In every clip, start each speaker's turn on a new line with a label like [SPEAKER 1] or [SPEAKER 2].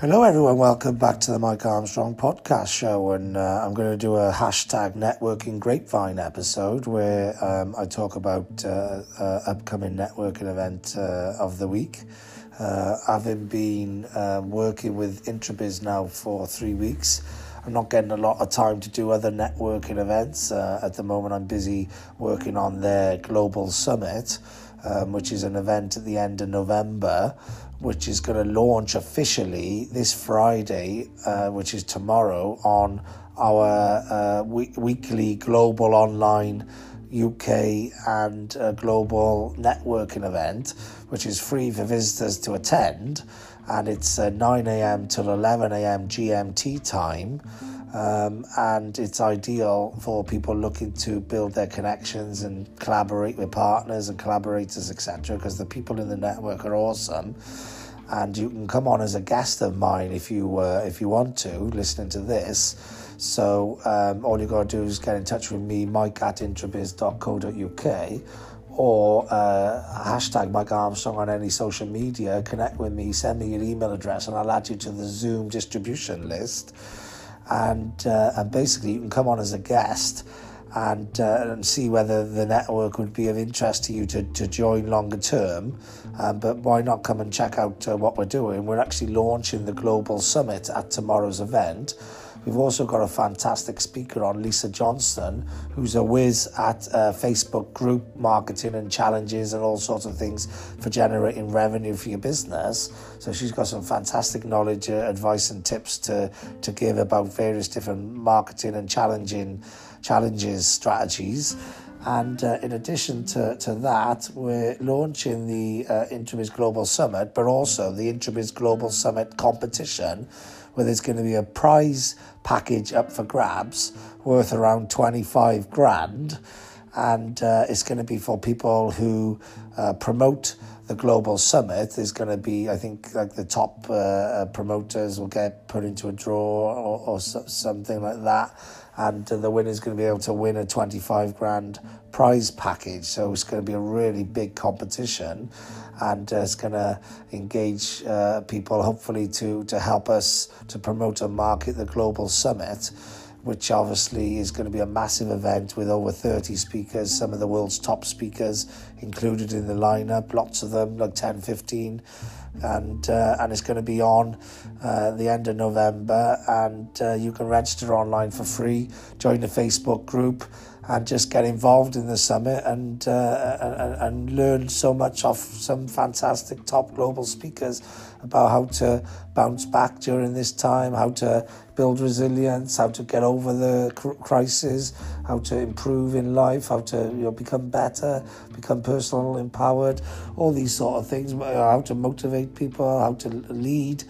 [SPEAKER 1] Hello, everyone. Welcome back to the Mike Armstrong podcast show. And uh, I'm going to do a hashtag networking grapevine episode where um, I talk about uh, uh, upcoming networking event uh, of the week. Uh, having been um, working with Introbiz now for three weeks, I'm not getting a lot of time to do other networking events. Uh, at the moment, I'm busy working on their global summit, um, which is an event at the end of November which is going to launch officially this Friday, uh, which is tomorrow, on our uh, we- weekly global online UK and uh, global networking event, which is free for visitors to attend. And it's uh, 9 a.m. till 11 a.m. GMT time. Um, and it's ideal for people looking to build their connections and collaborate with partners and collaborators, etc. Because the people in the network are awesome, and you can come on as a guest of mine if you uh, if you want to, listening to this. So um, all you've got to do is get in touch with me, Mike at introbiz.co.uk or uh, hashtag Mike Armstrong on any social media. Connect with me, send me your email address, and I'll add you to the Zoom distribution list and uh, and basically you can come on as a guest and uh, and see whether the network would be of interest to you to, to join longer term. Um, but why not come and check out uh, what we're doing? We're actually launching the global summit at tomorrow's event. We've also got a fantastic speaker on, Lisa Johnston, who's a whiz at uh, Facebook group marketing and challenges and all sorts of things for generating revenue for your business. So she's got some fantastic knowledge, uh, advice, and tips to to give about various different marketing and challenging challenges strategies. And uh, in addition to, to that, we're launching the uh, Introbiz Global Summit, but also the Introbiz Global Summit competition, where there's going to be a prize package up for grabs worth around 25 grand. And uh, it's going to be for people who uh, promote the global summit. There's going to be, I think, like the top uh, uh promoters will get put into a draw or, or so, something like that and uh, the winner's going to be able to win a 25 grand prize package. So it's going to be a really big competition, and uh, it's going to engage uh, people hopefully to to help us to promote and market the global summit. Which obviously is going to be a massive event with over 30 speakers, some of the world's top speakers included in the lineup, lots of them, like 10, 15 and uh, and it's going to be on uh, the end of November, and uh, you can register online for free. Join the Facebook group and just get involved in the summit and, uh, and, and so much off some fantastic top global speakers about how to bounce back during this time, how to build resilience, how to get over the crisis, how to improve in life, how to you know, become better, become personal empowered, all these sort of things, how to motivate people, how to lead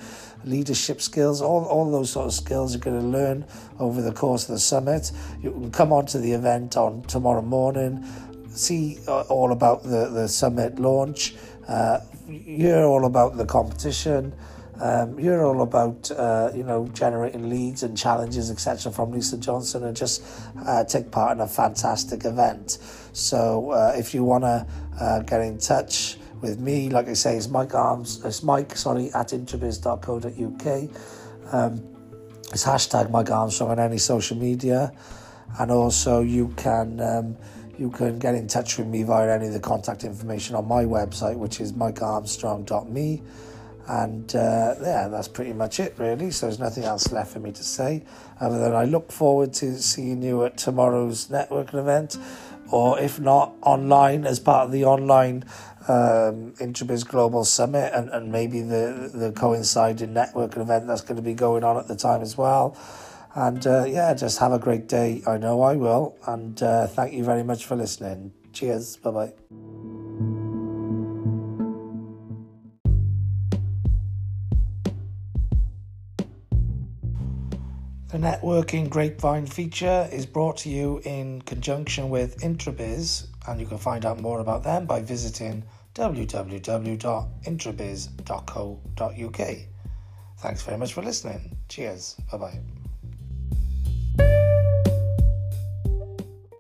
[SPEAKER 1] leadership skills, all, all those sort of skills you're going to learn over the course of the summit. You can come on to the event on tomorrow morning, see uh, all about the, the summit launch, uh, hear all about the competition. Um, you're all about uh, you know generating leads and challenges etc from Lisa Johnson and just uh, take part in a fantastic event. So uh, if you want to uh, get in touch with me. Like I say, it's Mike Arms, it's Mike, sorry, at introbiz.co.uk. Um, it's hashtag Mike Armstrong on any social media. And also you can um, you can get in touch with me via any of the contact information on my website, which is mikearmstrong.me. And uh, yeah, that's pretty much it, really. So there's nothing else left for me to say other than I look forward to seeing you at tomorrow's networking event, or if not, online as part of the online um, Introbiz Global Summit and, and maybe the, the coinciding networking event that's going to be going on at the time as well. And uh, yeah, just have a great day. I know I will. And uh, thank you very much for listening. Cheers. Bye bye. The Networking Grapevine feature is brought to you in conjunction with Introbiz, and you can find out more about them by visiting www.introbiz.co.uk. Thanks very much for listening. Cheers. Bye bye.